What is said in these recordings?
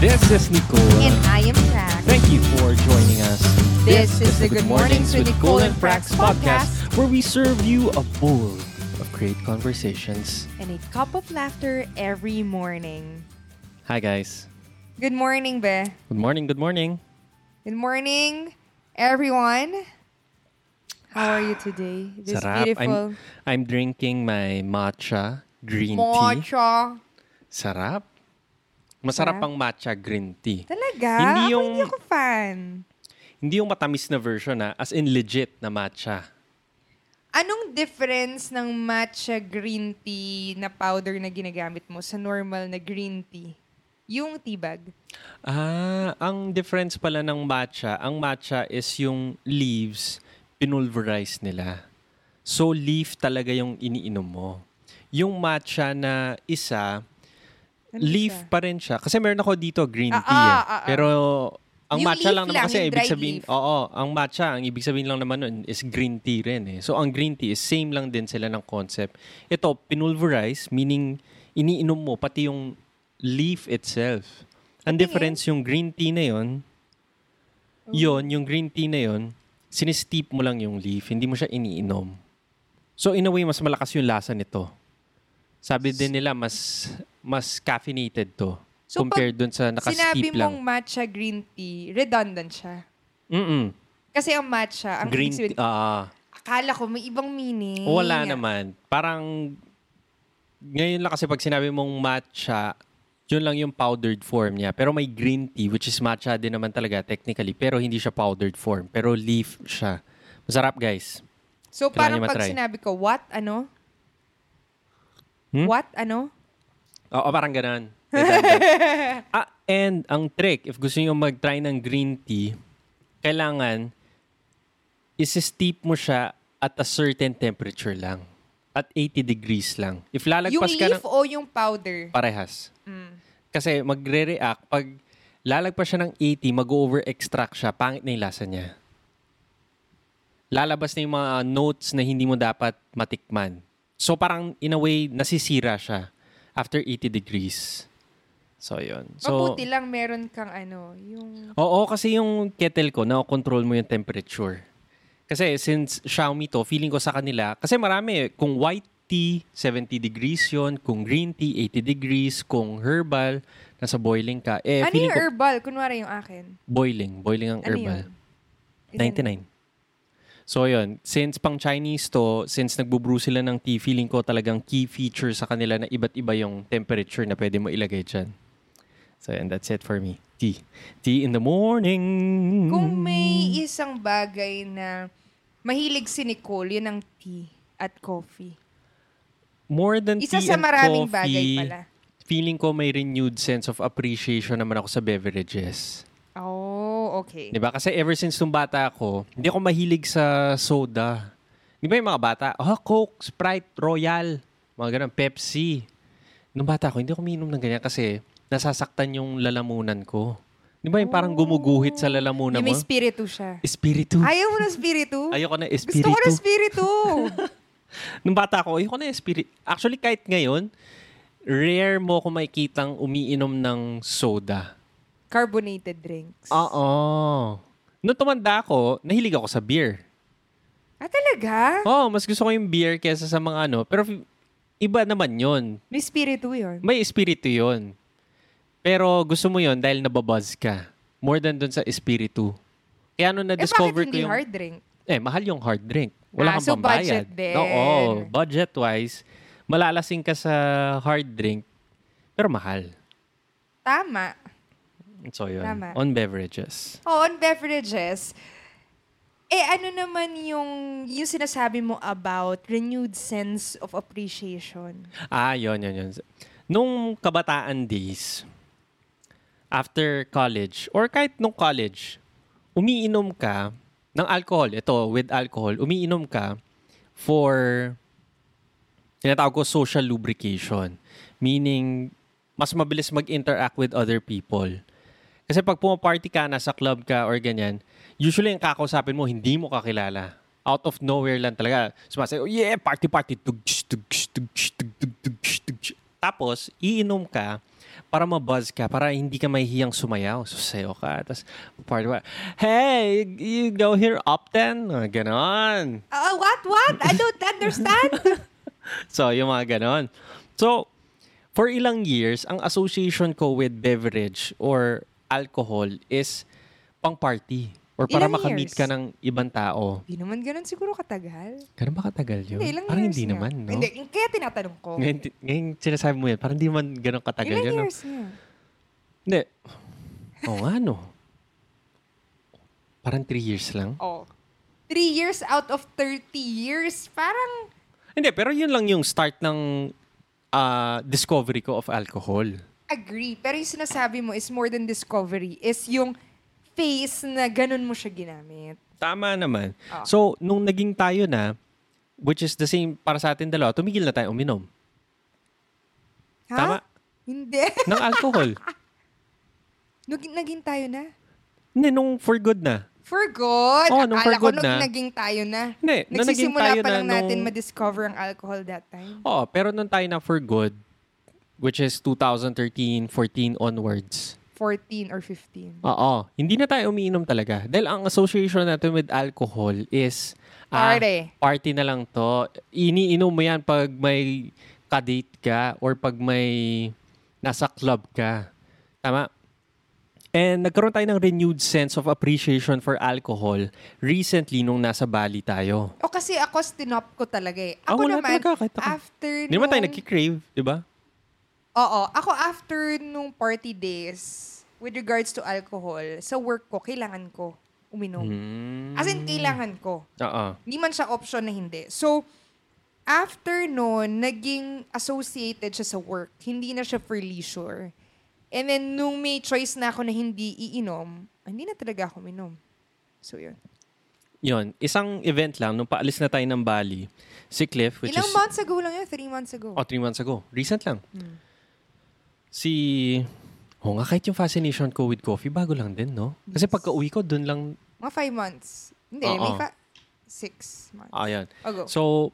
This is Nicole. And I am Prax. Thank you for joining us. This is the Good Mornings with Nicole and Prax podcast, where we serve you a bowl of great conversations. And a cup of laughter every morning. Hi, guys. Good morning, Be. Good morning, good morning. Good morning, everyone. How are you today? This Sarap. beautiful I'm, I'm drinking my matcha green tea. matcha. Sarap. Masarap Sarap. ang matcha green tea. Talaga? Hindi Ako yung- hindi ako fan. Hindi yung matamis na version na, as in legit na matcha. Anong difference ng matcha green tea na powder na ginagamit mo sa normal na green tea? Yung tea bag. Ah, ang difference pala ng matcha, ang matcha is yung leaves, pinulverize nila. So, leaf talaga yung iniinom mo. Yung matcha na isa, Ano leaf siya? pa rin siya. Kasi meron ako dito green Ah, tea. ah, eh. ah, ah. Pero, ang Yung matcha lang naman lang, kasi, ibig sabihin, leaf. oo, ang matcha, ang ibig sabihin lang naman nun is green tea rin eh. So, ang green tea is same lang din sila ng concept. Ito, pinulverize, meaning, iniinom mo pati yung leaf itself. Ang Patingin. difference yung green tea na yon, yon yung green tea na yon, sinistip mo lang yung leaf, hindi mo siya iniinom. So in a way, mas malakas yung lasa nito. Sabi din nila, mas mas caffeinated to So, compared dun sa Sinabi nakasteep mong lang. matcha green tea, redundant siya. Mm-mm. Kasi ang matcha, ang Green tea. ah, akala ko may ibang meaning. wala naman. Parang, ngayon lang kasi pag sinabi mong matcha, yun lang yung powdered form niya. Pero may green tea, which is matcha din naman talaga technically. Pero hindi siya powdered form. Pero leaf siya. Masarap, guys. So Kailangan parang pag sinabi ko, what, ano? Hmm? What, ano? Oo, parang ganun. Ah, and ang trick, if gusto niyo mag-try ng green tea, kailangan isi-steep mo siya at a certain temperature lang. At 80 degrees lang. If Yung lalagpas ka leaf ng... o yung powder? Parehas. Mm. Kasi magre-react, pag lalagpas siya ng 80, mag-over-extract siya, pangit na yung lasa niya. Lalabas na yung mga notes na hindi mo dapat matikman. So parang in a way, nasisira siya after 80 degrees. So, yun. So, Mabuti lang meron kang ano, yung... Oo, kasi yung kettle ko, na-control mo yung temperature. Kasi since Xiaomi to, feeling ko sa kanila, kasi marami, kung white tea, 70 degrees yon kung green tea, 80 degrees, kung herbal, nasa boiling ka. Eh, ano yung ko, herbal? Kunwari yung akin. boiling, boiling ang Ano herbal. yun? Ilan 99. So, yun. Since pang Chinese to, since nagbubrew sila ng tea, feeling ko talagang key feature sa kanila na iba't iba yung temperature na pwede mo ilagay dyan. So, yun. That's it for me. Tea. Tea in the morning. Kung may isang bagay na mahilig si Nicole, yun ang tea at coffee. More than Isa tea sa and maraming coffee, bagay pala. feeling ko may renewed sense of appreciation naman ako sa beverages. Oh, okay. 'Di ba? Kasi ever since nung bata ako, hindi ako mahilig sa soda. 'Di ba yung mga bata, oh, Coke, Sprite, Royal, mga ganun, Pepsi. Nung bata ako, hindi ako minom ng ganyan kasi nasasaktan yung lalamunan ko. 'Di ba yung parang gumuguhit sa lalamunan Yung mo? may spiritu siya. Espiritu. Ayaw mo na spiritu? Ayoko na Gusto espiritu. ko na spiritu. Nung bata ako, ayoko na espiritu. Actually, kahit ngayon, rare mo ko makikitang umiinom ng soda. Carbonated drinks. Oo. Nung tumanda ako, nahilig ako sa beer. Ah, talaga? Oo, mas gusto ko yung beer kesa sa mga ano. Pero iba naman yon. May spiritu yun. May espiritu yon. Pero gusto mo yon dahil nababuzz ka. More than dun sa espiritu. Kaya Eh, bakit na-discover ko hindi yung... hard drink? Eh, mahal yung hard drink. Wala Ah, kang so pambayad. budget din. Oo, budget-wise. Malalasing ka sa hard drink, pero mahal. Tama. So, yun. Tama. On beverages. Oh, on beverages, eh ano naman yung, yung sinasabi mo about renewed sense of appreciation? Ah, yun, yun, yun. Nung kabataan days, after college, or kahit nung college, umiinom ka ng alcohol. Ito, with alcohol, umiinom ka for tinatawag ko social lubrication. Meaning, mas mabilis mag-interact with other people. Kasi pag pumaparty ka, nasa club ka or ganyan, usually ang kakausapin mo, hindi mo kakilala. Out of nowhere lang talaga. Sumasayo, yeah, party, party. Tugsh, tugsh, tugsh, tug, tug, tugsh, tugsh. Tapos, iinom ka para mabuzz ka, para hindi ka mahihiyang sumayaw. So, sayo ka. Tapos, part ba, hey, you go here often? Uh, ganon. Uh, what? What? I don't understand. So, yung mga ganon. So, for ilang years, ang association ko with beverage or alcohol is pang party. Or para Ilang makamit years? ka ng ibang tao. Hindi naman ganun siguro katagal. Ganun ba katagal yun? Hindi, ilang Parang years hindi nga. naman, no? Hindi, kaya tinatanong ko. Ngayon, ngayon sinasabi mo yan, parang hindi man ganun katagal ilang yun. no? years nga? Hindi. Oo nga, no? Parang three years lang. Oh. Three years out of 30 years. Parang, Hindi, pero yun lang yung start ng ah, discovery ko of alcohol. Agree. Pero yung sinasabi mo is more than discovery. Is yung face na ganun mo siya ginamit. Tama naman. Ah. So, nung naging tayo na, which is the same para sa atin dalawa, tumigil na tayo uminom. Ha? Tama. Hindi. Ng alcohol. Naging, naging tayo na. Hindi, nung for good na. For good. Oh, nung Akala for good ko nung na. naging tayo na. Hindi, nung naging Nagsisimula tayo pa na lang natin nung- ma-discover ang alcohol that time. Oo, pero nung tayo na for good, which is 2013, 14 onwards. 14 or 15. Oo, hindi na tayo umiinom talaga. Dahil ang association natin with alcohol is ah, Party. party na lang to. Iniinom mo yan pag may kadate ka or pag may nasa club ka. Tama? And nagkaroon tayo ng renewed sense of appreciation for alcohol recently nung nasa Bali tayo. O kasi ako, stinop ko talaga eh. Ah, Ako naman, talaga, kahit ako. after Hindi naman tayo nung- nagkikrave, di ba? Oo. Ako, after nung party days, with regards to alcohol, sa work ko, kailangan ko uminom. Hmm. As in, kailangan ko. Oo. Hindi man siya option na hindi. So, after noon, naging associated siya sa work. Hindi na siya for leisure. And then, nung may choice na ako na hindi iinom, hindi na talaga ako minom. So, yun. Yun, isang event lang, nung paalis na tayo ng Bali, si Cliff, which Ilang is... months ago lang yun? Three months ago. Oh, three months ago. Recent lang. Hmm. Si... Oo nga, kahit yung fascination ko with coffee, bago lang din, no? Kasi Yes. pagka uwi ko, dun lang... Mga five months. Hindi, Oo. may fa- six months. Ayan. ago. So,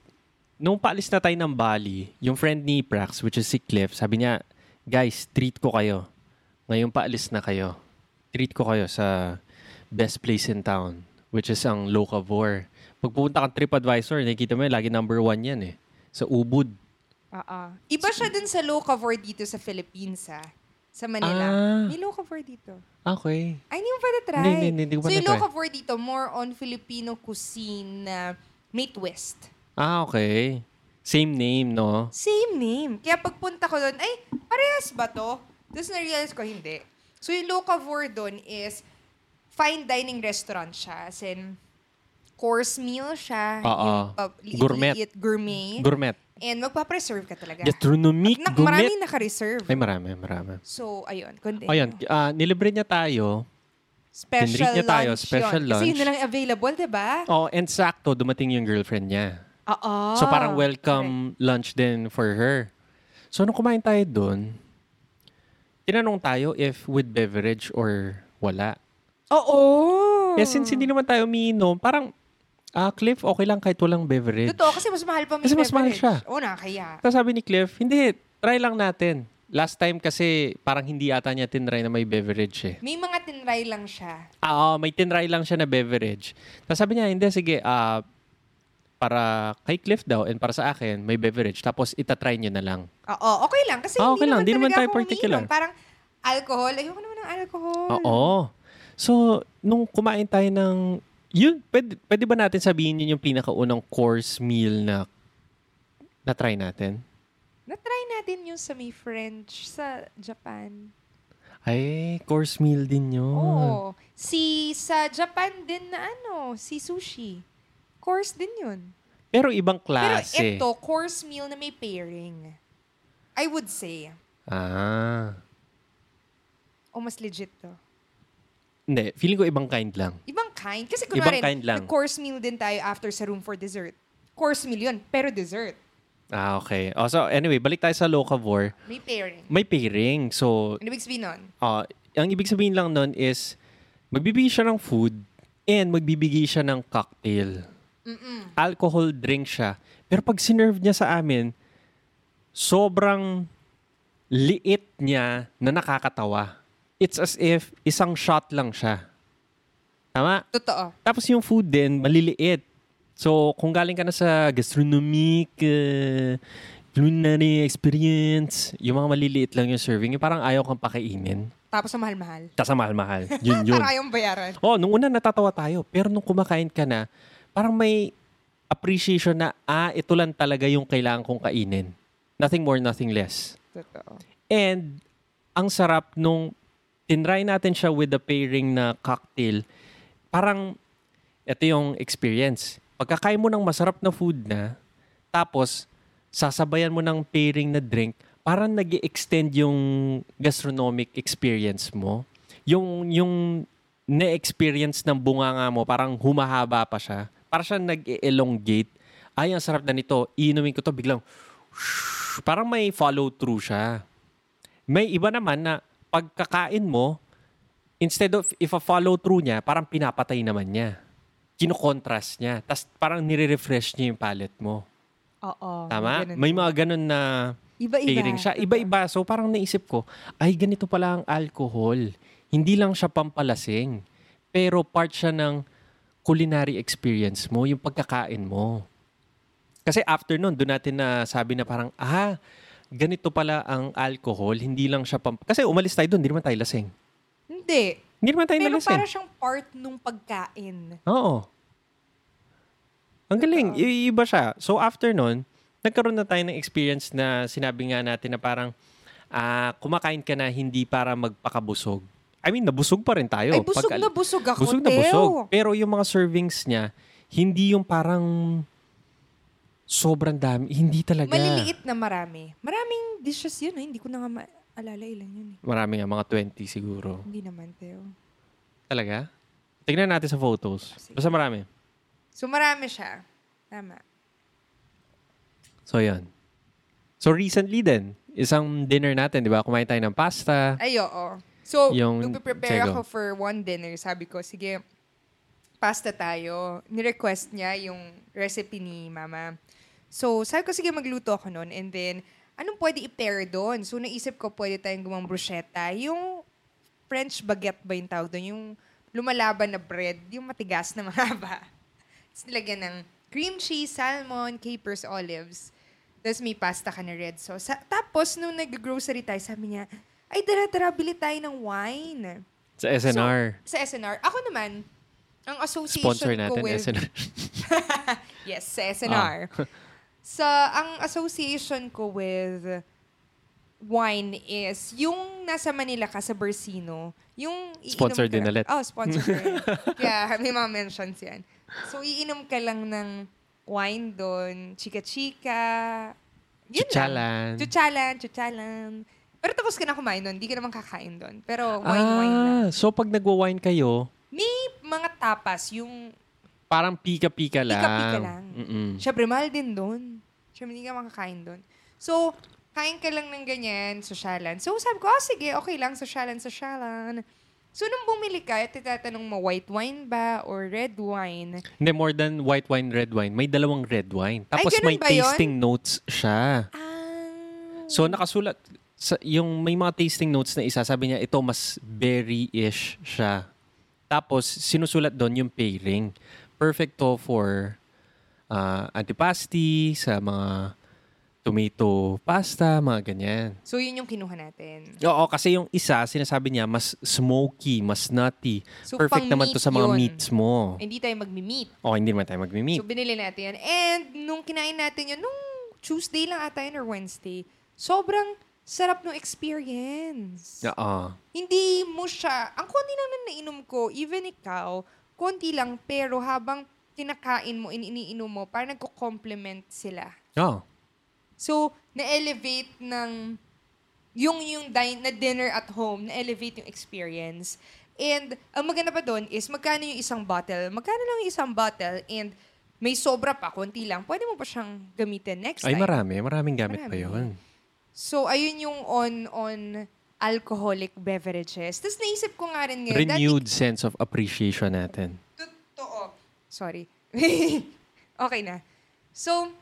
nung paalis na tayo ng Bali, yung friend ni Prax, which is si Cliff, sabi niya, guys, treat ko kayo. Ngayon paalis na kayo. Treat ko kayo sa best place in town, which is ang Locavor. Pag pupunta kang TripAdvisor, nakikita mo yun, lagi number one yan eh. Sa Ubud. Ah, ah. Iba siya dun sa locavor dito sa Philippines, ha? Sa Manila. Ah. May locavor dito. Okay. Ay, hindi mo pa na-try. Hindi, hindi, hindi ko pa so, yung na-try. locavor dito, more on Filipino cuisine na may twist. Ah, okay. Same name, no? Same name. Kaya pagpunta ko doon, ay, parehas ba to? Tapos na-realize ko, hindi. So, yung locavor doon is fine dining restaurant siya. As in, course meal siya. Oo. Yung, uh, liit- Gourmet. liit, gourmet. Gourmet. And magpapreserve ka talaga. Gastronomic Na, gourmet. maraming naka-reserve. Ay, marami, marami. So, ayun. Continue. Ayun, ah, nilibre niya tayo. Special Tinreat niya tayo, lunch special yun. Kasi yun lunch. na lang available, di ba? Oh, and sakto, dumating yung girlfriend niya. Oo. So parang welcome lunch din for her. So nung kumain tayo doon, tinanong tayo if with beverage or wala. Oo. Eh since hindi naman tayo umiinom, parang, ah, Cliff, okay lang kahit walang beverage. Totoo, kasi mas mahal pa may Kasi mas mahal beverage. siya. Oo na, kaya. Tapos sabi ni Cliff, hindi, try lang natin. Last time kasi parang hindi ata niya tinry na may beverage eh. May mga tinry lang siya. Ah, oo, may tinry lang siya na beverage. Tapos sabi niya, hindi, sige, ah, para kay Cliff daw and para sa akin, may beverage. Tapos itatry niyo na lang. Oo, okay lang. Kasi Ah, hindi okay lang. naman naman talaga tayo ako particular. umiinom. Parang alcohol. Ayoko naman ng alcohol. Oo. So, nung kumain tayo ng... Yun, pwede, pwede ba natin sabihin yun yung pinakaunang course meal na na-try natin? Na-try natin yung sa may French sa Japan. Ay, course meal din yun. Oo. Si sa Japan din na ano, si sushi. Course din yun. Pero ibang Pero klase. ito, course meal na may pairing. I would say. Ah. O mas legit to. Hindi, feeling ko ibang kind lang. Ibang kind. Kasi Ibang kunwari, kind lang. course meal din tayo after sa room for dessert. Course meal yun, pero dessert. Ah, okay. Oh, so anyway, balik tayo sa Locavor. May pairing. May pairing. So, Ano ibig sabihin nun? ah, ang ibig sabihin lang nun is, magbibigay siya ng food and magbibigay siya ng cocktail. Mm-mm. alcohol drink siya. Pero pag sinerve niya sa amin, sobrang liit niya na nakakatawa. It's as if isang shot lang siya. Tama? Totoo. Tapos yung food din, maliliit. So, kung galing ka na sa gastronomic, uh, culinary experience, yung mga maliliit lang yung serving, yung parang ayaw kang pakainin. Tapos sa mahal-mahal. Tapos mahal-mahal. Yun yun. Para ayong bayaran. Oh, nung una natatawa tayo. Pero nung kumakain ka na, parang may appreciation na, ah, ito lang talaga yung kailangan kong kainin. Nothing more, nothing less. Totoo. And ang sarap nung tinry natin siya with the pairing na cocktail, parang ito yung experience. Pagkakain mo ng masarap na food na, tapos sasabayan mo ng pairing na drink, parang nag extend yung gastronomic experience mo. Yung, yung na-experience ng bunganga mo, parang humahaba pa siya. Para siya nag-elongate. Ay, ang sarap na nito. Iinumin ko to, biglang, parang may follow-through siya. May iba naman na pagkakain mo, instead of if a follow-through niya, parang pinapatay naman niya. Kino-contrast niya. Tapos parang nire-refresh niya yung palate mo. Oo. Tama? ganun May mga ganun na Iba-iba. pairing siya. Iba-iba. So parang naisip ko, ay ganito pala ang alcohol. Hindi lang siya pampalasing. Pero part siya ng culinary experience mo, yung pagkakain mo. Kasi after nun, doon natin na sabi na parang, ah, ganito pala ang alcohol. Hindi lang siya pamp... Kasi umalis tayo doon, hindi naman tayo lasing. Hindi. Hindi naman tayo Pero nalasing. para siyang part nung pagkain. Oo. Ang galing. I- Iba siya. So after nun, nagkaroon na tayo ng experience na sinabi nga natin na parang ah, kumakain ka na hindi para magpakabusog. I mean, nabusog pa rin tayo. Ay, busog Pag- na busog ako, Busog na busog. Pero yung mga servings niya, hindi yung parang sobrang dami. Hindi talaga. Maliliit na marami. Maraming dishes yun. eh. Hindi ko na nga maalala ilan yun. Eh. Marami nga, mga 20 siguro. Hindi naman, Teo. Talaga? Tignan natin sa photos. Sige. Basta marami. So, marami siya. Tama. So, yan. So, recently din, isang dinner natin, di ba? Kumain tayo ng pasta. Ay, oo. So, Yung- nagpe-prepare ako for one dinner. Sabi ko, sige, pasta tayo. Ni-request niya yung recipe ni mama. So, sabi ko, sige, magluto ako noon. And then, anong pwede i-pair doon? So, naisip ko, pwede tayong gumang bruschetta. Yung French baguette ba yung tawag doon? Yung lumalaban na bread, yung matigas na mahaba. Tapos nilagyan ng cream cheese, salmon, capers, olives. Tapos may pasta ka na red sauce. Sa- tapos, nung nag-grocery tayo, sabi niya, ay, dara-dara, bili tayo ng wine. Sa SNR. Sa SNR. Ako naman, ang association Sponsor ko natin, with... SNR. yes, sa SNR. Ah. sa, ang association ko with wine is, yung nasa Manila ka, sa Bersino, yung Sponsor din lang- ulit. Oh, sponsor yeah, may mga mentions yan. So, iinom ka lang ng wine doon, chika-chika, yun lang. Chichalan. Chuchalan, chuchalan. Pero tapos ka na kumain doon, hindi ka naman kakain doon. Pero wine-wine lang. Ah, so pag nagwa-wine kayo, May mga tapas, yung parang pika-pika lang. Pika-pika lang. Mm-mm. Siyempre, mahal din doon. Siyempre, hindi ka makakain doon. So, kain ka lang ng ganyan, sosyalan. So, sabi ko, oh, sige, okay lang, sosyalan, sosyalan. So, nung bumili ka, at titatanong mo, white wine ba or red wine? Hindi, more than white wine, red wine. May dalawang red wine. Tapos ganun may ba yun? tasting notes siya. Ah. So nakasulat, sa, yung may mga tasting notes na isa, sabi niya, ito mas berry-ish siya. Tapos, sinusulat doon yung pairing. Perfect to for uh, antipasti, sa mga tomato pasta, mga ganyan. So, yun yung kinuha natin. Oo, kasi yung isa, sinasabi niya, mas smoky, mas nutty. So, Perfect naman to sa mga yun. meats mo. Hindi tayo magmi-meat. O, hindi naman tayo magmi-meat. So, binili natin yan. And, nung kinain natin yun, nung Tuesday lang ata yun or Wednesday, sobrang sarap ng experience. Oo. Hindi mo siya, ang konti lang na nainom ko, even ikaw, konti lang, pero habang kinakain mo, ini- iniinom mo, parang nagko-complement sila. Oo. So, na-elevate ng, yung, yung din- na dinner at home, na-elevate yung experience. And, ang maganda pa doon is, magkano yung isang bottle? Magkano lang yung isang bottle? And, may sobra pa, konti lang. Pwede mo pa siyang gamitin next Ay, time. marami. Maraming gamit pa Marami. yun. So, ayun yung on-on alcoholic beverages. Tapos naisip ko nga rin ngayon, Renewed sense of appreciation natin. Sorry. okay na. So,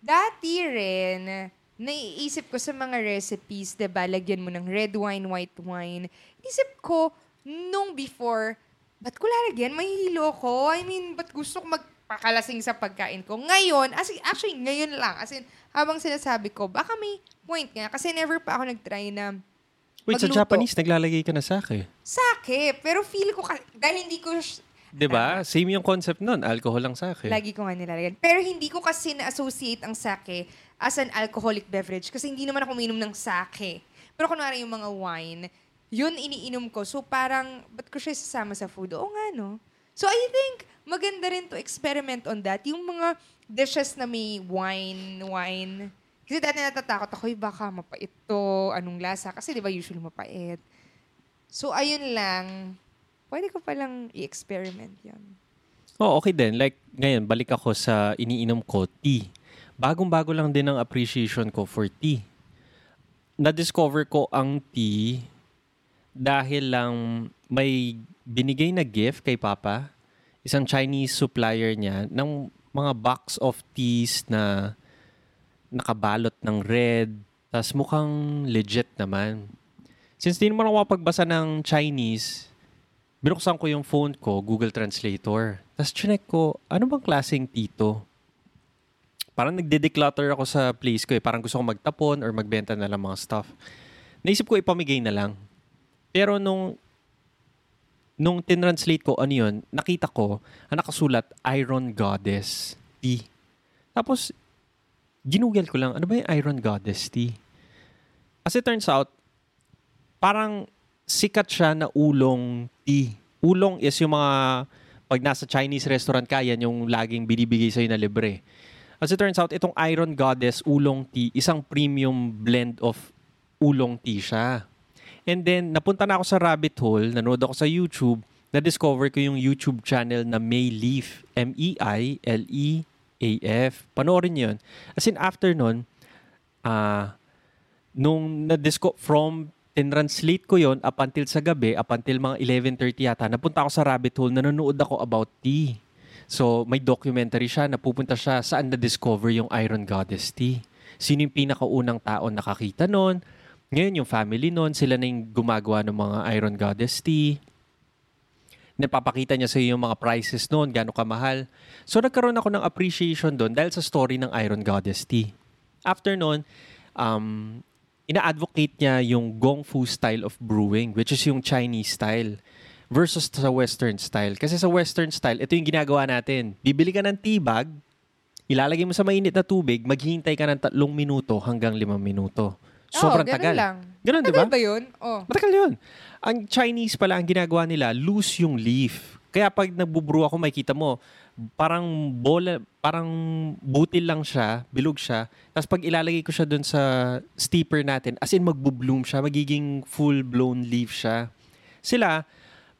dati rin, naiisip ko sa mga recipes, diba, lagyan mo ng red wine, white wine. Isip ko, nung before, ba't ko lalagyan? Mahihilo ko. I mean, ba't gusto ko magpakalasing sa pagkain ko? Ngayon, as in- actually, ngayon lang. As in, habang sinasabi ko, baka may point nga. Kasi never pa ako nag-try na Wait, sa Magluto. Japanese, naglalagay ka na sake. sake. Pero feel ko, dahil hindi ko 'Di ba? Same yung concept nun. Alcohol lang sake. Lagi ko nga nilalagyan. Pero hindi ko kasi na-associate ang sake as an alcoholic beverage kasi hindi naman ako uminom ng sake. Pero kunwari yung mga wine, yun iniinom ko. So parang, ba't ko siya sasama sa food? Oo nga, no? So I think, maganda rin to experiment on that. Yung mga dishes na may wine, wine. Kasi dati natatakot ako, "Uy, baka mapait to, anong lasa. Kasi di ba usually mapait. So ayun lang, pwede ko palang i-experiment yun. Oh, okay din. Like, ngayon, balik ako sa iniinom ko, tea. Bagong-bago lang din ang appreciation ko for tea. Na-discover ko ang tea dahil lang may binigay na gift kay Papa. Isang Chinese supplier niya ng mga box of teas na nakabalot ng red. Tapos mukhang legit naman. Since di naman ako mapagbasa ng Chinese, binuksan ko yung phone ko, Google Translator. Tapos chinek ko, ano bang klaseng tito? Parang nagde-declutter ako sa place ko eh. Parang gusto ko magtapon or magbenta na lang mga stuff. Naisip ko ipamigay na lang. Pero nung nung tinranslate ko ano yun, nakita ko, ang nakasulat, Iron Goddess tea. Tapos, ginugel ko lang, ano ba yung Iron Goddess tea? As it turns out, parang sikat siya na ulong tea. Ulong is yung mga, pag nasa Chinese restaurant ka, yan yung laging binibigay sa'yo na libre. As it turns out, itong Iron Goddess Ulong Tea, isang premium blend of ulong tea siya. And then, napunta na ako sa rabbit hole, nanood ako sa YouTube, na-discover ko yung YouTube channel na May Leaf. M-E-I-L-E-A-F. Panoorin yun. As in, after nun, ah, nung na-disco, from tinranslate ko yon up until sa gabi, up until mga 11.30 yata, napunta ako sa rabbit hole, nanonood ako about tea. So, may documentary siya, napupunta siya saan na-discover yung Iron Goddess tea. Sino yung pinakaunang tao nakakita nun? Ngayon, yung family nun, sila na yung gumagawa ng mga Iron Goddess tea. Napapakita niya sa iyo yung mga prices noon, gano'ng kamahal. So, nagkaroon ako ng appreciation doon dahil sa story ng Iron Goddess tea. After noon, um, ina-advocate niya yung Gong Fu style of brewing, which is yung Chinese style versus sa Western style. Kasi sa Western style, ito yung ginagawa natin. Bibili ka ng tea bag, ilalagay mo sa mainit na tubig, maghihintay ka ng tatlong minuto hanggang limang minuto. Sobrang oh, ganun tagal. lang. Ganun, di ba? ba yun? Oh. Matagal yun. Ang Chinese pala, ang ginagawa nila, loose yung leaf. Kaya pag nagbubrew ako, makikita mo, parang bola, parang butil lang siya, bilog siya. Tapos pag ilalagay ko siya dun sa steeper natin, as in magbubloom siya, magiging full-blown leaf siya. Sila,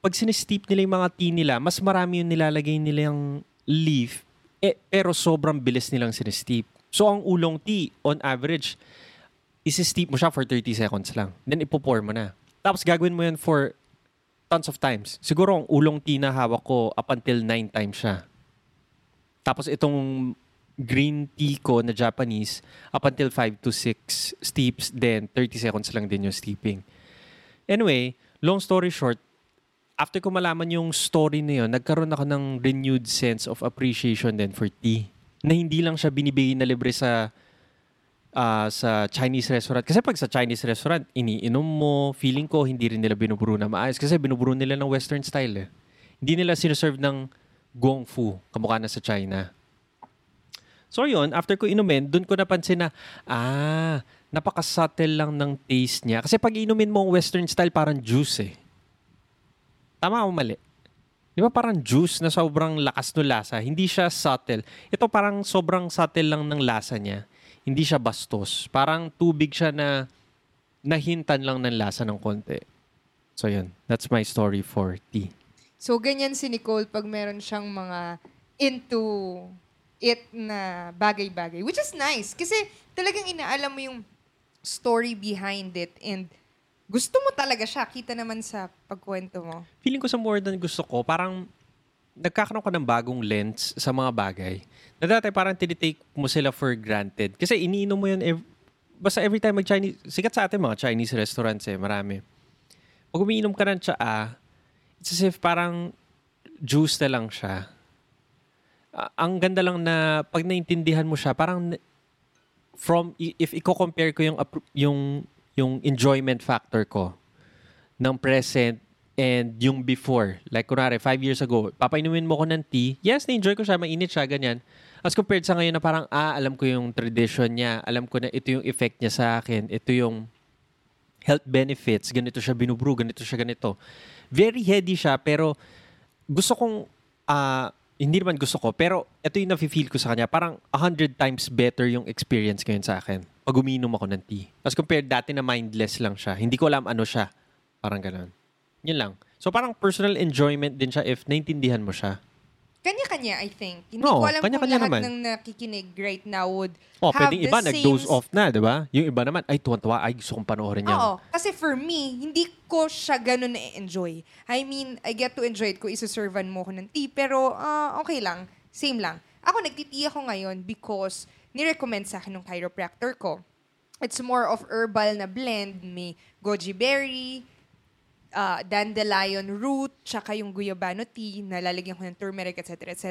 pag sinesteep nila yung mga tea nila, mas marami yung nilalagay nila yung leaf, eh, pero sobrang bilis nilang sinesteep. So ang ulong tea, on average, isi-steep mo siya for 30 seconds lang. Then ipo-pour mo na. Tapos gagawin mo yun for tons of times. Siguro ang ulong tea na hawak ko up until 9 times siya. Tapos itong green tea ko na Japanese, up until 5 to 6 steeps, then 30 seconds lang din yung steeping. Anyway, long story short, after ko malaman yung story na yun, nagkaroon ako ng renewed sense of appreciation din for tea. Na hindi lang siya binibigay na libre sa ah, sa Chinese restaurant. Kasi pag sa Chinese restaurant, iniinom mo, feeling ko hindi rin nila binuburo na maayos. Kasi binuburo nila ng Western style eh. Hindi nila sinaserve ng gong fu, kamukha na sa China. So yun, after ko inumin, dun ko napansin na, ah, napaka-subtle lang ng taste niya. Kasi pag inumin mo ang Western style, parang juice eh. Tama o mali? Di ba parang juice na sobrang lakas no lasa? Hindi siya subtle. Ito parang sobrang subtle lang ng lasa niya. Hindi siya bastos. Parang tubig siya na nahintan lang ng lasa ng konti. So yun, that's my story for tea. So, ganyan si Nicole pag meron siyang mga into it na bagay-bagay. Which is nice. Kasi talagang inaalam mo yung story behind it and gusto mo talaga siya. Kita naman sa pagkwento mo. Feeling ko sa more than gusto ko, parang nagkakaroon ka ng bagong lens sa mga bagay. Na dati parang tinitake mo sila for granted. Kasi iniinom mo yun ev- basta every time mag-Chinese, sikat sa atin mga Chinese restaurants eh, marami. Pag umiinom ka ng tsaa, it's as if parang juice na lang siya. Ah, ang ganda lang na pag naintindihan mo siya, parang from if i-compare ko yung yung yung enjoyment factor ko ng present and yung before. Like, kunwari, five years ago, papainumin mo ko ng tea. Yes, na-enjoy ko siya, mainit siya, ganyan. As compared sa ngayon na parang, ah, alam ko yung tradition niya. Alam ko na ito yung effect niya sa akin. Ito yung health benefits. Ganito siya binubrew, ganito siya ganito. Very heady siya, pero gusto kong, ah, hindi naman gusto ko, pero ito yung nafe-feel ko sa kanya. Parang a hundred times better yung experience ngayon sa akin pag uminom ako ng tea. As compared dati na mindless lang siya. Hindi ko alam ano siya. Parang ganun. Yun lang. So parang personal enjoyment din siya if naintindihan mo siya. Kanya-kanya, I think. Hindi Oo, ko alam kung kanya-kanya lahat naman. ng nakikinig right now would Oh, have pwedeng the iba, same nag-dose off na, di ba? Yung iba naman, ay, tuwan-tuwa, ay, gusto kong panoorin yan. Oo. Kasi for me, hindi ko siya ganun na-enjoy. I mean, I get to enjoy it kung isuservan mo ko ng tea, pero ah, okay lang. Same lang. Ako, nagtiti ako ngayon because nirecommend sa akin ng chiropractor ko. It's more of herbal na blend. May goji berry, ah, dandelion root, tsaka yung guyabano tea na lalagyan ko ng turmeric, etc. etc.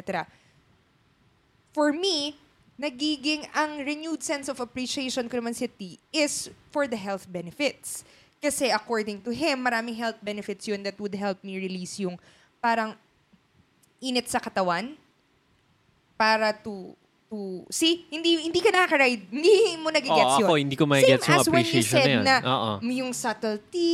For me, nagiging ang renewed sense of appreciation ko naman sa tea is for the health benefits. Kasi according to him, maraming health benefits yun that would help me release yung parang init sa katawan para to to see hindi hindi ka nakaka-ride hindi mo nagigets Oo, yun ako, hindi ko magigets yung appreciation na yun. na Oo. yung subtlety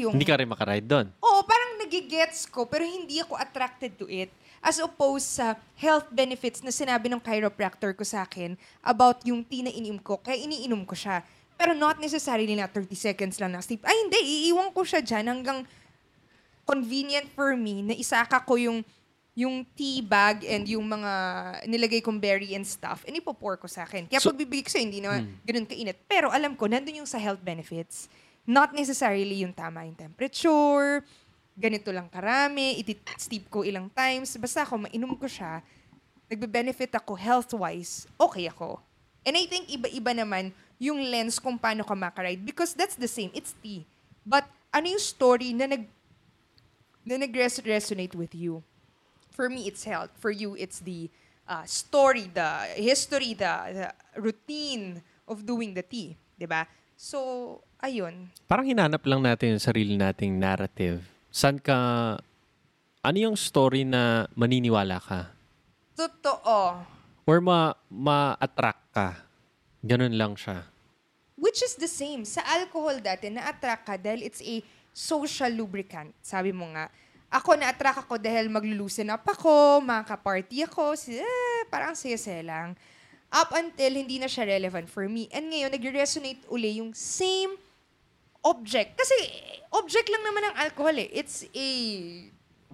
yung Hindi ka rin makaride doon. Oo, parang nagigets ko, pero hindi ako attracted to it. As opposed sa health benefits na sinabi ng chiropractor ko sa akin about yung tea na ininom ko, kaya iniinom ko siya. Pero not necessarily na 30 seconds lang na sleep. Ay, hindi, iiwan ko siya dyan hanggang convenient for me na isaka ko yung yung tea bag and yung mga nilagay kong berry and stuff, and ipopour ko sa akin. Kaya So- pagbibigay ko sa'yo, hindi na ganun kainit. Pero alam ko, nandun yung sa health benefits. Not necessarily yung tama yung temperature, ganito lang karami, iti-steep ko ilang times. Basta ako, mainom ko siya, nagbe-benefit ako health-wise, okay ako. And I think iba-iba naman yung lens kung paano ka makaride because that's the same, it's tea. But ano yung story na nag na nag-resonate with you? For me, it's health. For you, it's the uh, story, the history, the, the routine of doing the tea. 'di ba? So, ayun. Parang hinanap lang natin yung sarili nating narrative. San ka, ano yung story na maniniwala ka? Totoo. Or ma, ma-attract ka? Ganun lang siya. Which is the same. Sa alcohol dati, na-attract ka dahil it's a social lubricant. Sabi mo nga, ako na-attract ako dahil maglulusen up ako, makaka-party ako, eh, parang saya-saya lang. Up until hindi na siya relevant for me. And ngayon, nag-resonate uli yung same object. Kasi object lang naman ng alcohol eh. It's a...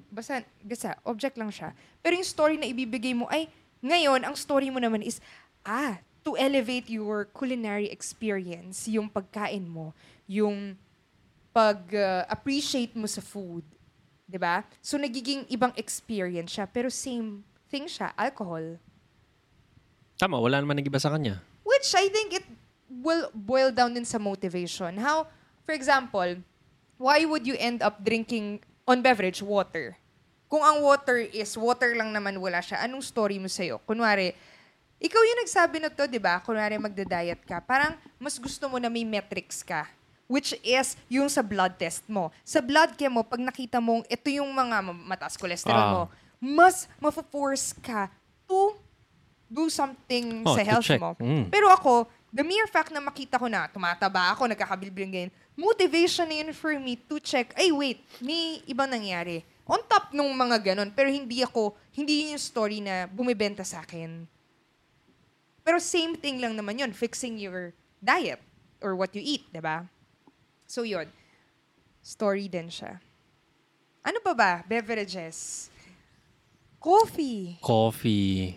Basta, basta, object lang siya. Pero yung story na ibibigay mo ay, ngayon, ang story mo naman is, ah, to elevate your culinary experience, yung pagkain mo, yung pag-appreciate mo sa food. 'Di ba? So, nagiging ibang experience siya, pero same thing siya, alcohol. Tama, wala naman nag-iba sa kanya. Which I think it will boil down din sa motivation. How, for example, why would you end up drinking on beverage water? Kung ang water is water lang naman wala siya, anong story mo sa'yo? Kunwari, ikaw yung nagsabi na to, di ba? Kunwari magda-diet ka. Parang mas gusto mo na may metrics ka. Which is yung sa blood test mo. Sa blood chem mo, pag nakita mong ito yung mga ma- mataas cholesterol Ah. mo, mas mafo-force ka to do something Oh, sa health check. mo. Mm. Pero ako, the mere fact na makita ko na tumataba ako, nagkakabilbil ganyan, motivation na yun for me to check, ay wait, may ibang nangyari. On top nung mga ganon, pero hindi ako, hindi yun yung story na bumibenta sa akin. Pero same thing lang naman yun, fixing your diet or what you eat, 'di ba? So yun, story din siya. Ano pa ba? Beverages. Coffee. Coffee.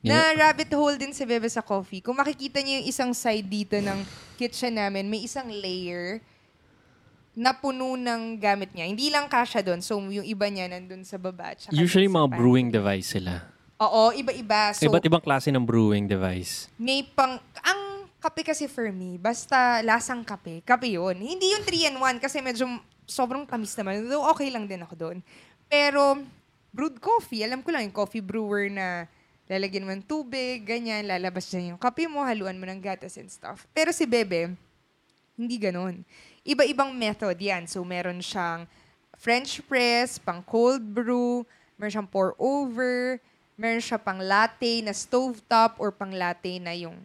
Na rabbit hole din si Bebe sa coffee. Kung makikita niyo yung isang side dito ng kitchen namin, may isang layer na puno ng gamit niya. Hindi lang kasha doon. So, yung iba niya nandun sa baba. tsaka Usually sa mga pantry. brewing device sila. Oo, iba-iba. So, Iba't ibang klase ng brewing device. may pang... Ang kape kasi for me, basta lasang kape, kape yun. Hindi yung 3 and 1 kasi medyo sobrang tamis naman. Though okay lang din ako doon. Pero, brewed coffee, alam ko lang yung coffee brewer na lalagyan mo ng tubig, ganyan, lalabas dyan yung kape mo, haluan mo ng gatas and stuff. Pero si Bebe, hindi ganun. Iba-ibang method yan. So, meron siyang French press, pang cold brew, meron siyang pour over, meron siya pang latte na stovetop or pang latte na yung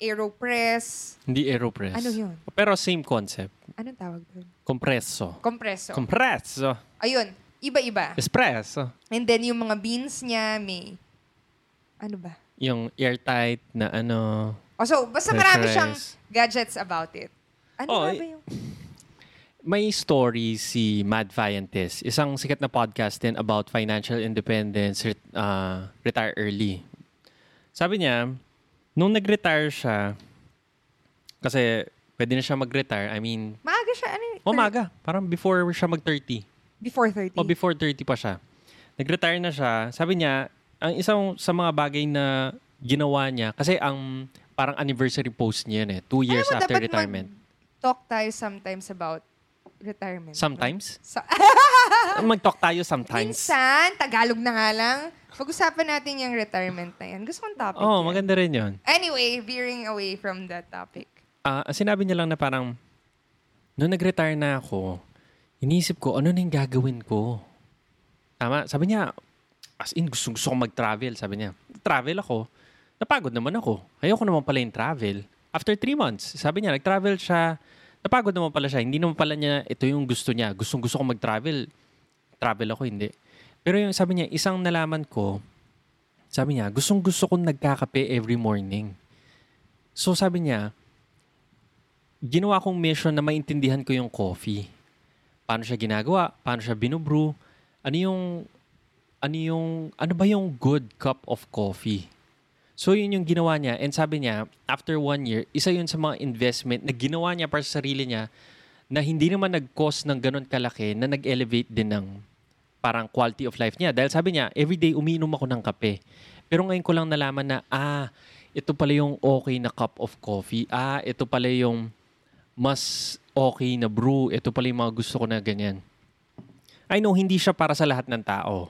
aeropress. Hindi aeropress. Ano yun? Pero same concept. Anong tawag doon? Compresso. Compresso. Compresso. Ayun, iba-iba. Espresso. And then yung mga beans niya may ano ba? Yung airtight na ano. Oh, so, basta marami siyang gadgets about it. Ano Oh, ba yung... May story si Mad Viantes, isang sikat na podcast din about financial independence, uh, retire early. Sabi niya, nung nag-retire siya, kasi pwede na siya mag-retire, I mean, Maaga siya. Ano, yun? umaga, parang before siya mag-30. Before 30. O before 30 pa siya. Nag-retire na siya. Sabi niya, ang isang sa mga bagay na ginawa niya, kasi ang parang anniversary post niya yun eh, two years Alam mo, after dapat retirement. Talk tayo sometimes about retirement. Sometimes? Sa- Mag-talk tayo sometimes. Minsan, Tagalog na nga lang. Pag-usapan natin yung retirement na yan. Gusto kong topic Oo, oh, yan. maganda rin yun. Anyway, veering away from that topic. Ah, ang sinabi niya lang na parang, nung nag-retire na ako, iniisip ko, ano na yung gagawin ko? Tama, sabi niya, as in, gusto, gusto ko mag-travel. Sabi niya, travel ako. Napagod naman ako. Ayoko naman pala yung travel. After three months, sabi niya, nag-travel siya. Napagod naman pala siya. Hindi naman pala niya, ito yung gusto niya. Gustong gusto ko mag-travel. Travel ako, hindi. Pero yung sabi niya, isang nalaman ko, sabi niya, gustong gusto kong nagkakape every morning. So sabi niya, ginawa kong mission na maintindihan ko yung coffee. Paano siya ginagawa? Paano siya binubrew? Ano yung ano yung ano ba yung good cup of coffee? So yun yung ginawa niya and sabi niya after one year, isa yun sa mga investment na ginawa niya para sa sarili niya na hindi naman nag-cost ng ganun kalaki na nag-elevate din ng parang quality of life niya. Dahil sabi niya, everyday umiinom ako ng kape. Pero ngayon ko lang nalaman na, ah, ito pala yung okay na cup of coffee. Ah, ito pala yung mas okay na brew. Ito pala yung mga gusto ko na ganyan. I know, hindi siya para sa lahat ng tao.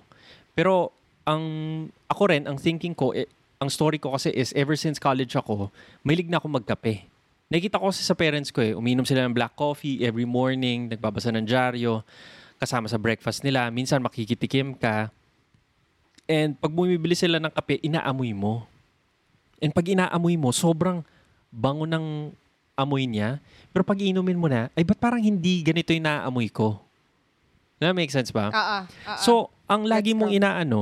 Pero, ang ako rin, ang thinking ko, eh, ang story ko kasi is, ever since college ako, mahilig na ako magkape. Nakita ko kasi sa parents ko eh, uminom sila ng black coffee every morning, nagbabasa ng dyaryo, kasama sa breakfast nila. Minsan makikitikim ka. And pag bumibili sila ng kape, inaamoy mo. And pag inaamoy mo, sobrang bango ng amoy niya. Pero pag inumin mo na, ay ba't parang hindi ganito yung naaamoy ko? Na make sense ba? Ah, ah, ah, So, ang lagi Let's mong go. inaano,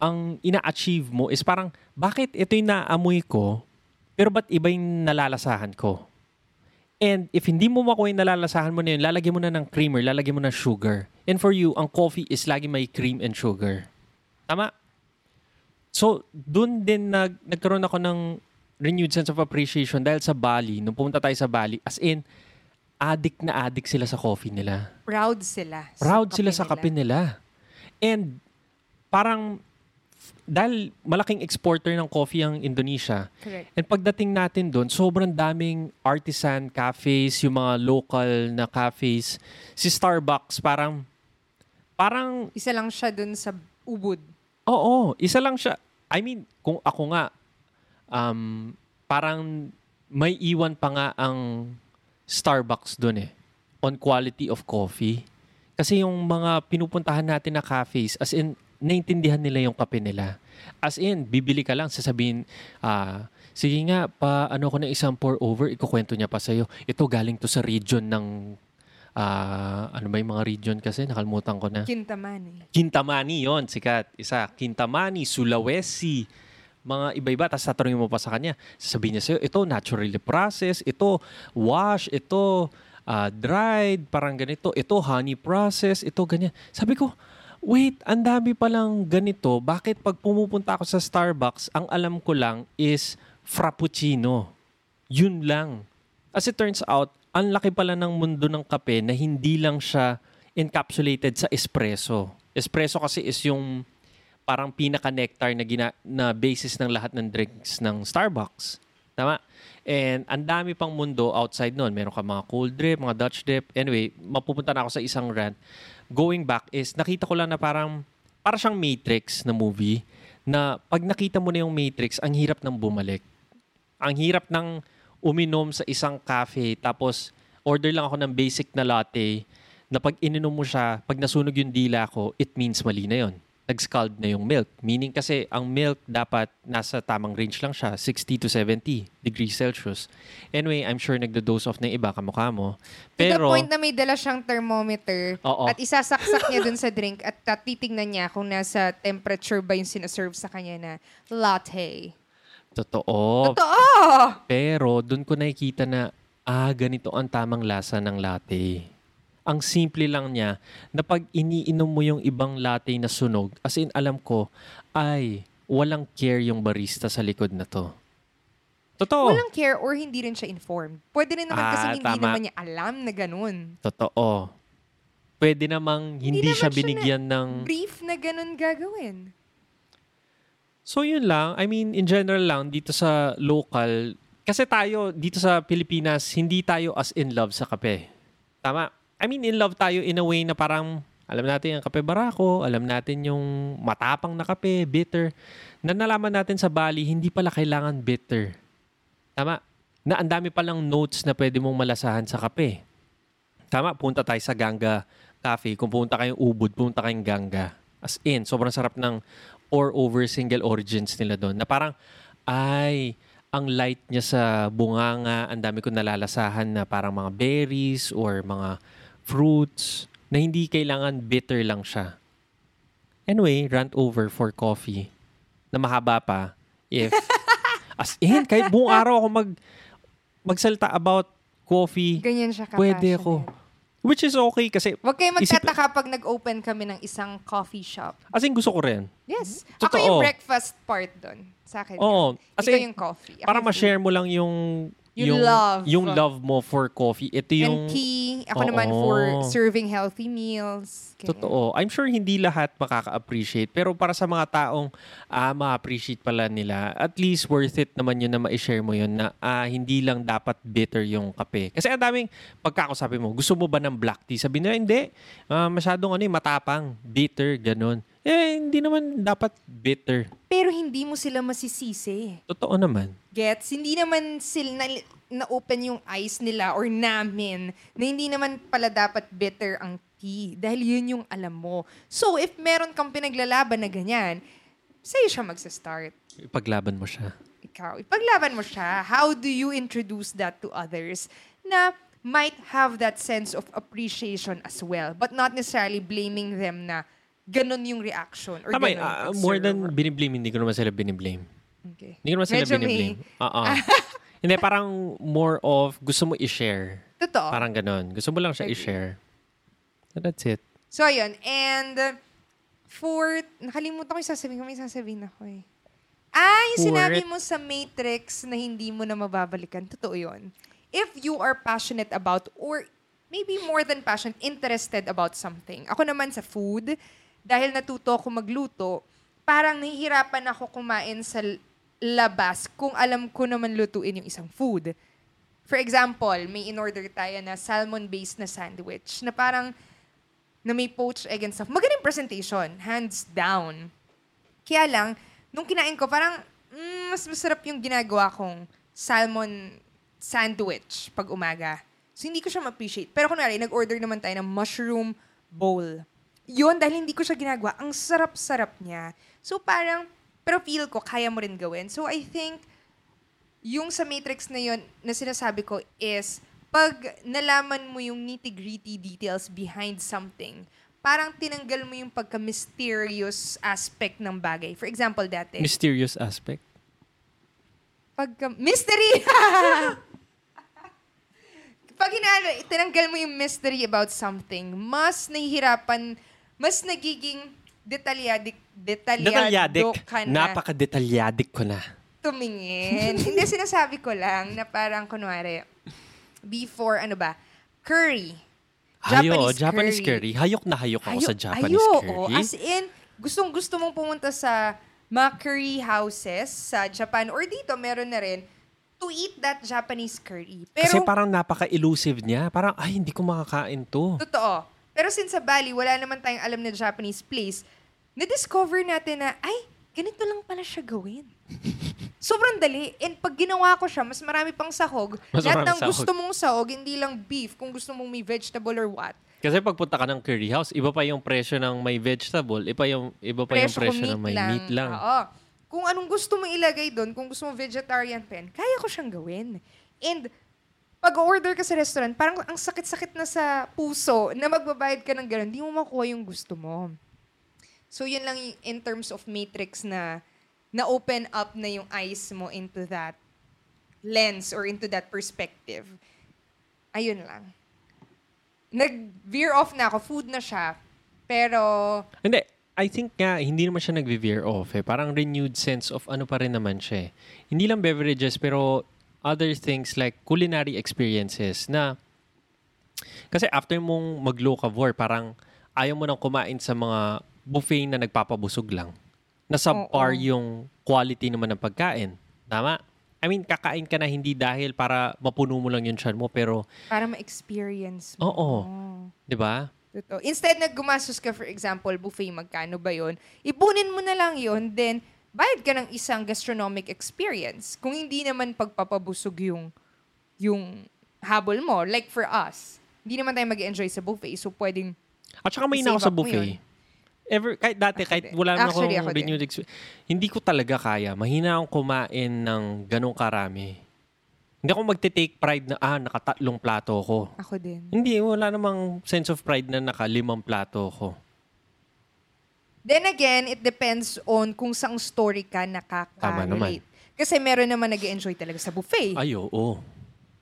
ang ina-achieve mo is parang, bakit ito yung naamoy ko, pero ba't iba yung nalalasahan ko? And if hindi mo makuha yung nalalasahan mo na yun, lalagyan mo na ng creamer, lalagyan mo ng sugar. And for you, ang coffee is lagi may cream and sugar. Tama? So, dun din nag, nagkaroon ako ng renewed sense of appreciation dahil sa Bali, nung pumunta tayo sa Bali, as in, addict na addict sila sa coffee nila. proud sila. Proud sila sa kape nila. And parang dahil malaking exporter ng coffee ang Indonesia. Correct. And pagdating natin doon, sobrang daming artisan cafes, yung mga local na cafes. Si Starbucks parang parang Isa lang siya dun sa ubod. Oo, isa lang siya. I mean, kung ako nga, um, parang may iwan pa nga ang Starbucks doon eh, on quality of coffee. Kasi yung mga pinupuntahan natin na cafes, as in, naintindihan nila yung kape nila. As in, bibili ka lang, sasabihin, ah, sige nga, pa ano ko na isang pour over, ikukwento niya pa sa'yo. Ito galing to sa region ng, ah, ano ba yung mga region kasi, nakalimutan ko na. Kintamani. Kintamani yon sikat. Isa, Kintamani, Sulawesi, mga iba-iba. Tapos tatanungin mo pa sa kanya. Sasabihin niya sa'yo, ito naturally processed, ito wash, ito ah, dried, parang ganito. Ito honey process, ito ganyan. Sabi ko, wait, ang dami palang ganito. Bakit pag pumupunta ako sa Starbucks, ang alam ko lang is frappuccino. Yun lang. As it turns out, ang laki pala ng mundo ng kape na hindi lang siya encapsulated sa espresso. Espresso kasi is yung parang pinaka-nectar na, gina- na basis ng lahat ng drinks ng Starbucks. Tama? And ang dami pang mundo outside nun. Meron ka mga cold drip, mga Dutch drip. Anyway, mapupunta na ako sa isang rant. Going back is, nakita ko lang na parang, para siyang Matrix na movie, na pag nakita mo na yung Matrix, ang hirap ng bumalik. Ang hirap ng uminom sa isang cafe, tapos order lang ako ng basic na latte, na pag ininom mo siya, pag nasunog yung dila ko, it means mali na yon nag-scald na yung milk. Meaning kasi ang milk dapat nasa tamang range lang siya, 60 to 70 degrees Celsius. Anyway, I'm sure nagdo-dose off ng iba kamukha mo. to the Pero, point na may dala siyang thermometer Oo. at isasaksak niya dun sa drink at at titignan niya kung nasa temperature ba yung sinaserve sa kanya na latte. totoo. Totoo! Pero, dun ko nakikita na, ah, ganito ang tamang lasa ng latte. Ang simple lang niya na pag iniinom mo yung ibang latte na sunog, as in alam ko, ay, walang care yung barista sa likod na to. Totoo. Walang care or hindi rin siya informed. Pwede rin naman kasi Ah, hindi tama. naman niya alam na ganun. Totoo. Pwede namang hindi, Hindi siya naman siya binigyan ng... Brief na ganun gagawin. So yun lang. I mean, in general lang, dito sa local, kasi tayo, dito sa Pilipinas, hindi tayo as in love sa kape. Tama? I mean, in love tayo in a way na parang, alam natin yung kape barako, alam natin yung matapang na kape, bitter. Na nalaman natin sa Bali, hindi pala kailangan bitter. Tama? Na ang dami palang notes na pwede mong malasahan sa kape. Tama, punta tayo sa Ganga Cafe. Kung punta kayong Ubud, punta kayong Ganga. As in, sobrang sarap ng or over single origins nila doon. Na parang, ay, ang light niya sa bunganga, ang dami ko nalalasahan na parang mga berries or mga fruits na hindi kailangan bitter lang siya. Anyway, rant over for coffee na mahaba pa if as in kahit buong araw ako mag magsalita about coffee Ganyan siya pwede ako which is okay kasi Huwag kayo Isip- magtataka pag nag-open kami ng isang coffee shop. as in gusto ko rin Yes. Ako Totoo. yung breakfast part doon. Sa akin. Oo. yan. Kasi Ikaw yung coffee. Ako para ma-share mo lang yung Yung love. yung love mo for coffee ito yung And tea. Ako Oo. naman for serving healthy meals. Ganyan. Totoo. I'm sure hindi lahat makaka-appreciate. Pero para sa mga taong ah, ma-appreciate pala nila, at least worth it naman yun na ma-share mo yun na ah, hindi lang dapat bitter yung kape. Kasi ang daming pagkakasabi mo, gusto mo ba ng black tea? Sabi nila, hindi. Ah, masyadong ano, eh, matapang, bitter, ganun. Eh, hindi naman dapat bitter. Pero hindi mo sila masisisi. Totoo naman. Gets? Hindi naman sila na, na-open yung eyes nila or namin na hindi naman pala dapat bitter ang tea dahil yun yung alam mo. So, if meron kang pinaglalaban na ganyan, sa'yo siya magsa-start. Ipaglaban mo siya. Ikaw, ipaglaban mo siya. How do you introduce that to others na might have that sense of appreciation as well but not necessarily blaming them na ganun yung reaction or Tama, ganun ah, yung more than biniblame, hindi ko naman sila biniblame. Okay. Hindi ko naman sila Medyo may- biniblame. Oo. hindi, parang more of gusto mo i-share. Totoo. Parang ganun. Gusto mo lang siya Agree. i-share. So that's it. So, ayun. And uh, for, nakalimutan ko yung sasabihin ko. May sasabihin ako eh. Ah, yung sinabi mo sa Matrix na hindi mo na mababalikan. Totoo yun. If you are passionate about or maybe more than passionate, interested about something. Ako naman sa food, dahil natuto ako magluto, parang nahihirapan ako kumain sa labas kung alam ko naman lutuin yung isang food. For example, may in-order tayo na salmon-based na sandwich na parang na may poached egg and stuff. Magaling presentation, hands down. Kaya lang, nung kinain ko, parang mm, mas masarap yung ginagawa kong salmon sandwich pag umaga. So, hindi ko siya ma-appreciate. Pero kunwari, nag-order naman tayo ng mushroom bowl. Yun, dahil hindi ko siya ginagawa, ang sarap-sarap niya. So, parang, pero feel ko, kaya mo rin gawin. So, I think, yung sa Matrix na yun, na sinasabi ko is, pag nalaman mo yung nitty-gritty details behind something, parang tinanggal mo yung pagka-mysterious aspect ng bagay. For example, dati, Mysterious aspect. pagka... Mystery! pag hinalo, tinanggal mo yung mystery about something, mas nahihirapan, mas nagiging detalyadik, detalyado Detalyadik. ka na Napaka-detalyadik ko na. tumingin. Hindi, sinasabi ko lang na parang, kunwari, before, ano ba, curry. Hayo, Japanese curry. Hayok na hayok ako sa Japanese ayo, curry. oh. As in, gustong gusto mong pumunta sa mga curry houses sa Japan or dito, meron na rin. to eat that Japanese curry. Kasi Pero, parang napaka-elusive niya. Parang, ay, hindi ko makakain to. totoo. Pero since sa Bali, wala naman tayong alam na Japanese place, na-discover natin na, ay, ganito lang pala siya gawin. Sobrang dali. And pag ginawa ko siya, mas marami pang sahog. Mas Lahat ng sahog. gusto mong sahog, hindi lang beef, kung gusto mong may vegetable or what. Kasi pagpunta ka ng curry house, iba pa yung presyo ng may vegetable, iba yung iba pa yung Presyo presyo kung ng may meat lang. Oo. Kung anong gusto mo ilagay doon, kung gusto mo vegetarian pen, kaya ko siyang gawin. And pag order ka sa restaurant, parang ang sakit-sakit na sa puso na magbabayad ka ng gano'n, hindi mo makuha yung gusto mo. So yun lang in terms of matrix na na-open up na yung eyes mo into that lens or into that perspective. Ayun lang. Nag-veer off na ako. Food na siya. Pero Hindi, I think nga, hindi naman siya nag-veer off eh. Parang renewed sense of ano pa rin naman siya eh. Hindi lang beverages, pero other things like culinary experiences na kasi after mong mag-locavore, parang ayaw mo nang kumain sa mga buffet na nagpapabusog lang. Na subpar Oo. yung quality naman ng pagkain. Tama? I mean, kakain ka na hindi dahil para mapuno mo lang yung tiyan mo, pero, Para ma-experience mo. Oo. di ba? Totoo. Instead na gumastos ka, for example, buffet, magkano ba yon? Ipunin mo na lang yon then bayad ka ng isang gastronomic experience. Kung hindi naman pagpapabusog yung, yung habol mo. Like for us, hindi naman tayo mag enjoy sa buffet. So, pwedeng, At saka may ako sa buffet. Ever, kahit dati, Ako kahit din. wala naman akong ako renewed experience, hindi ko talaga kaya. Mahina akong kumain ng ganong karami. Hindi ako magte-take pride na, ah, nakatatlong plato ko. ako din. Hindi, wala namang sense of pride na nakalimang plato ko. Then again, it depends on kung saang story ka Tama naman. nakaka-relate. Kasi meron naman nag enjoy talaga sa buffet. Ay, oo.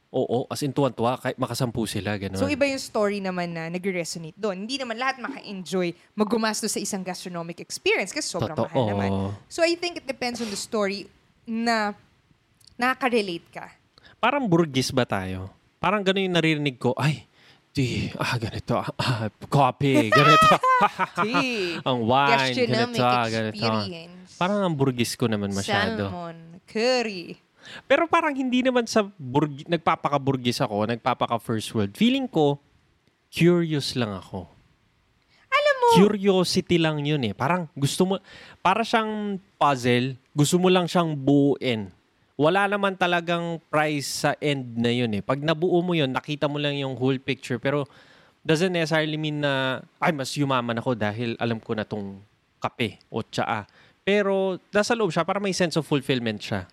Oo, as in tuwan-tuwa, kahit makasampu sila, gano'n. So, iba yung story naman na nag-resonate doon. Hindi naman lahat maka-enjoy maggumasto sa isang gastronomic experience kasi sobrang Totoo. mahal naman. So, I think it depends on the story na nakaka-relate ka. Parang burgis ba tayo? Parang gano'n yung naririnig ko, ay, di, ah, ganito, ah, ah, coffee, ganito. See, ang wine, gastronomic ganito, ganito. experience. Parang ang burgis ko naman masyado. Salmon, curry. Pero parang hindi naman sa burg- nagpapaka-burgis ako, nagpapaka-first world. Feeling ko, curious lang ako. Alam mo, Curiosity lang yun eh. Parang gusto mo, para siyang puzzle, gusto mo lang siyang buuin. Wala naman talagang prize sa end na yun eh. Pag nabuo mo yun, nakita mo lang yung whole picture. Pero doesn't necessarily mean na, ay, mas yumaman ako dahil alam ko na tong kape o tsaa. Pero nasa loob siya, para may sense of fulfillment siya.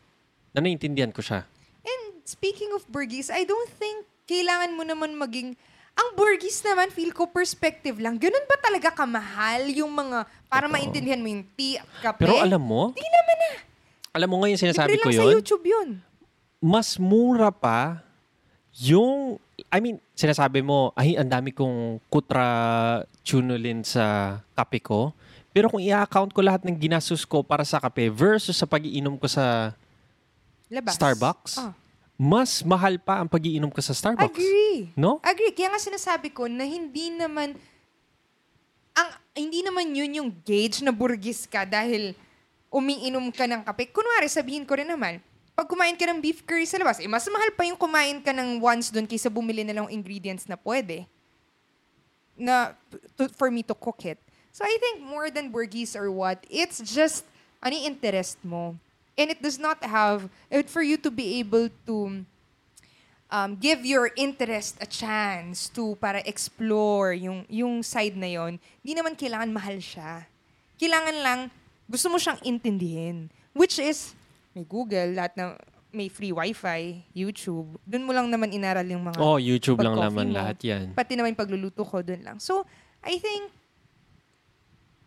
Na naiintindihan ko siya. and speaking of burgis, I don't think kailangan mo naman maging ang burgis naman, feel ko perspective lang. Ganun ba talaga kamahal yung mga, para Totoo. maintindihan mo yung tea at kape? Pero alam mo, Di naman na. Alam mo ngayon sinasabi Libre ko lang sa yun, YouTube yun. mas mura pa yung, I mean, sinasabi mo, ay, ang dami kong kutra tunolin sa kape ko. Pero kung i-account ko lahat ng ginastos ko para sa kape versus sa pagiinom ko sa Labas. Starbucks, Ah. mas mahal pa ang pagiinom ko sa Starbucks. Agree. No? Agree. Kaya nga sinasabi ko na hindi naman, ang hindi naman yun yung gauge na burgis ka dahil umiinom ka ng kape. Kunwari, sabihin ko rin naman, pag kumain ka ng beef curry sa labas, eh, mas mahal pa yung kumain ka ng once doon kaysa bumili na lang ng ingredients na pwede na to, for me to cook it. So I think more than burgis or what, it's just ano interest mo. And it does not have, and for you to be able to um, give your interest a chance to para explore yung, yung side na yon, di naman kailangan mahal siya. Kailangan lang, gusto mo siyang intindihin. Which is, may Google, lahat na may free wifi, YouTube. Doon mo lang naman inaral yung mga Oh, YouTube lang naman mo. lahat yan. Pati naman yung pagluluto ko doon lang. So, I think,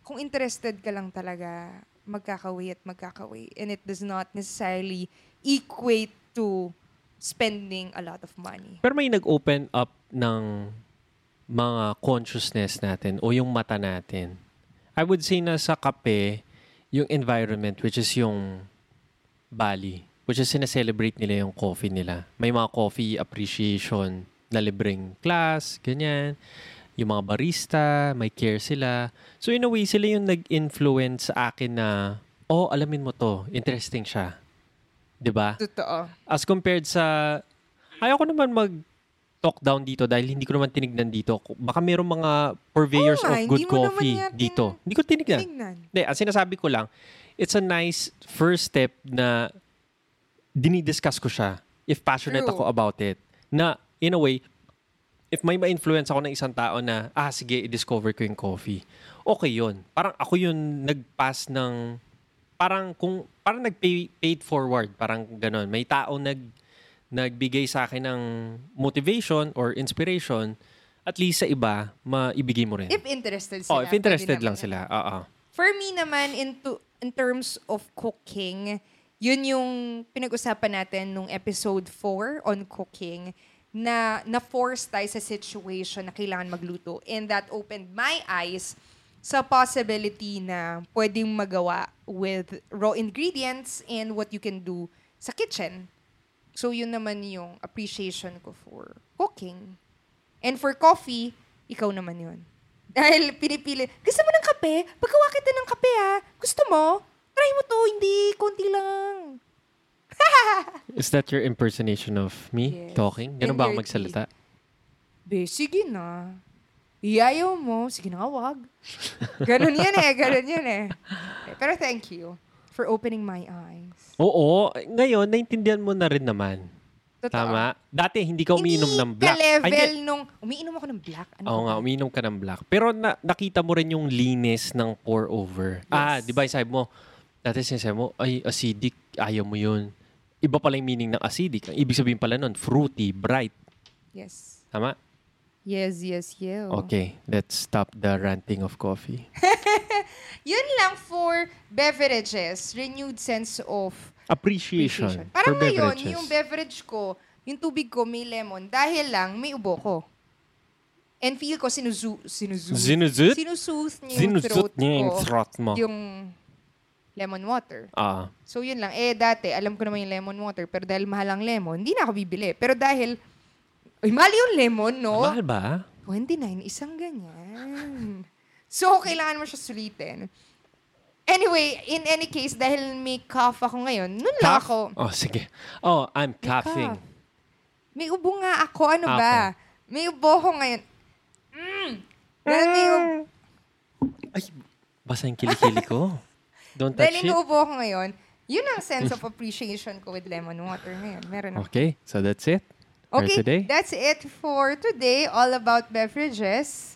kung interested ka lang talaga, magkakaway at magkakaway. And it does not necessarily equate to spending a lot of money. Pero may nag-open up ng mga consciousness natin o yung mata natin. I would say na sa kape, yung environment, which is yung Bali, which is sineselebrate nila yung coffee nila. May mga coffee appreciation na libreng class, ganyan. Yung mga barista, may care sila. So in a way, sila yung nag-influence sa akin na, oh, alamin mo to, interesting siya. 'Di ba? Totoo. As compared sa ayoko naman mag talk down dito dahil hindi ko naman tinignan dito. Baka mayroong mga purveyors nga, of good coffee dito. Hindi ko tinignan. Tingnan. Hindi, ang sinasabi ko lang, it's a nice first step na dinidiscuss ko siya if passionate True. ako about it. Na, in a way, if may ma-influence ako ng isang tao na, ah, sige, i-discover ko yung coffee. Okay yun. Parang ako yun nag-pass ng, parang kung, parang nag-pay paid forward. Parang ganun. May tao nag, nagbigay sa akin ng motivation or inspiration, at least sa iba, maibigay mo rin. If interested sila. oh, if interested lang naman sila. Oo. For me naman, into, in terms of cooking, yun yung pinag-usapan natin nung episode 4 on cooking na na-force tayo sa situation na kailangan magluto. And that opened my eyes sa possibility na pwedeng magawa with raw ingredients and what you can do sa kitchen. So, yun naman yung appreciation ko for cooking. And for coffee, ikaw naman yun. Dahil pinipili, gusto mo ng kape? Pagkawa kita ng kape ha. Gusto mo? Try mo to, hindi, konti lang. Is that your impersonation of me Yes. talking? Ganun And ba ako magsalita? Be, sige na. Iyayaw mo, sige na nga, wag. Ganun yan eh, ganun yan eh. Pero thank you for opening my eyes. Oo. Ngayon, naintindihan mo na rin naman. Totoo. Tama? Dati, hindi ka umiinom ng black. Hindi level hindi. nung, umiinom ako ng black. Ano Oo nga, umiinom ka ng black. Pero na, nakita mo rin yung linis ng pour over. Ah, di ba sabi mo, dati sinasabi mo, ay, acidic, ayaw mo yun. Iba pala yung meaning ng acidic. Ang ibig sabihin pala nun, fruity, bright. Yes. Tama? Yes, yes, yes. Okay, let's stop the ranting of coffee. Yun lang for beverages. Renewed sense of Appreciation, appreciation. Parang for ngayon, beverages. yung beverage ko, yung tubig ko may lemon dahil lang may ubo ko. And feel ko sinuzu, sinuzu, Sinusut? sinusooth niya yung throat niya yung throat mo. Yung lemon water. Ah, So yun lang. Eh dati, alam ko naman yung lemon water, pero dahil mahal ang lemon, hindi na ako bibili. Pero dahil, ay mahal yung lemon, no? mahal ba? 29, isang ganyan. So, kailangan mo siya sulitin. Anyway, in any case, dahil may cough ako ngayon, nun lang Cough? ako. Oh, sige. Oh, I'm coughing. cough. May ubo nga ako. Ano ba? May ubo ko ngayon. Mm. Dahil may ubo, Ay, basa yung kilikili ko. Don't touch dahil may it. ubo ko ngayon, yun ang sense of appreciation ko with lemon water ngayon. Meron ako. Okay, so that's it for Okay, today. that's it for today. All about beverages.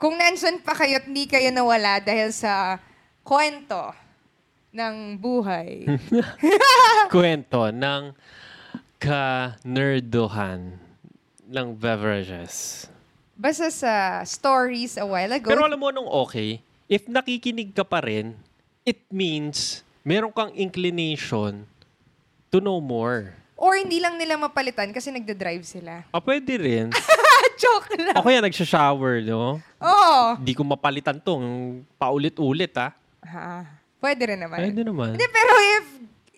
Kung nandyan pa kayo at hindi kayo nawala dahil sa kwento ng buhay. Kwento ng ka-nerdohan ng beverages. Basta sa stories a while ago. Pero alam mo nung okay, if nakikinig ka pa rin, it means meron kang inclination to know more. Or hindi lang nila mapalitan kasi nagda-drive sila. Ah, pwede rin. Joke lang. Ako yan, nagsha-shower, no? Oo. Hindi ko mapalitan tong paulit-ulit, ah. Ha, pwede rin naman. Pwede naman. Hindi, pero if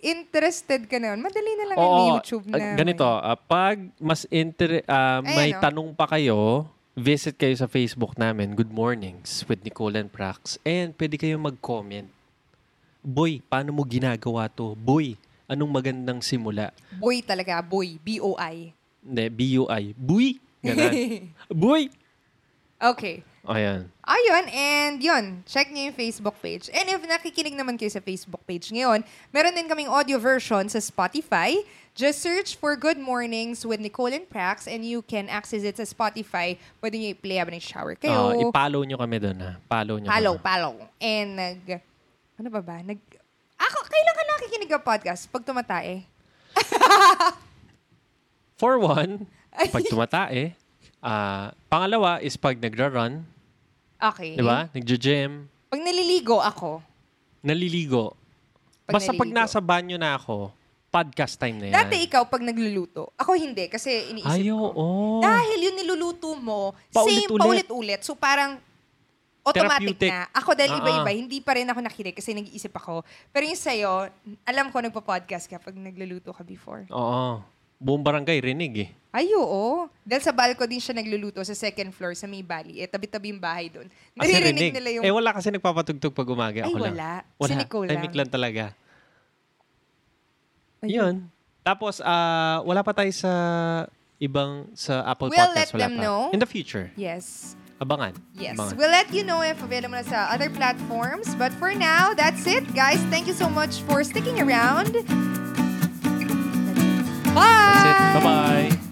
interested ka naman, madali na lang yung Oo, YouTube ah, na. ganito, ah, pag mas inter Ayan, may oh. tanong pa kayo, visit kayo sa Facebook namin, Good Mornings with Nicole and Prax. And pwede kayo mag-comment. Boy, paano mo ginagawa to? Boy, anong magandang simula? Boy talaga, boy. B-O-I. Hindi, B-U-I. Boy! Ganun. Boy! Okay. Ayan. Ayun, and yun, check niyo yung Facebook page. And if nakikinig naman kayo sa Facebook page ngayon, meron din kaming audio version sa Spotify. Just search for Good Mornings with Nicole and Prax and you can access it sa Spotify. Pwede niyo i-play habang nag-shower kayo. Ah, i-follow nyo kami doon, ha? Follow nyo Follow, kami. follow. And nag... Ano ba ba? Nag... Ako, kailan ka nakikinig ng podcast? Pag tumatae? For one, pag tumatae. Ah, pangalawa is pag nagra-run, Okay. di ba? Nagja-gym, Pag naliligo ako, naliligo. Pag Basta pag naliligo. nasa banyo na ako, podcast time na yan. dati ikaw pag nagluluto. Ako hindi, kasi iniisip Ay, ko. oo. Dahil yung niluluto mo, same, Paulit-ulit. paulit-ulit. So parang automatic Therapeutic. na. Ako dahil Ah, iba-iba, ah. hindi pa rin ako nakinig kasi nag-iisip ako. Pero yung sa'yo, alam ko nagpa-podcast ka pag nagluluto ka before. Oo. Buong barangay rinig eh. Ay, oo. Dahil sa balko din siya nagluluto sa second floor sa May Valley. Eh, tabi-tabi yung bahay doon. Kasi Naririnig rinig. nila yung... Eh, wala kasi nagpapatugtog pag umaga. Ay, Ako lang. wala. Wala. Si Nicole Tahimik lang. lang talaga. Yun. Tapos, ah, wala pa tayo sa ibang, sa Apple We'll Podcast. let wala them pa. know. In the future. Yes. Abangan. Yes. Abangan. We'll let you know if available na sa other platforms. But for now, that's it, guys. Thank you so much for sticking around. Bye! Bye-bye!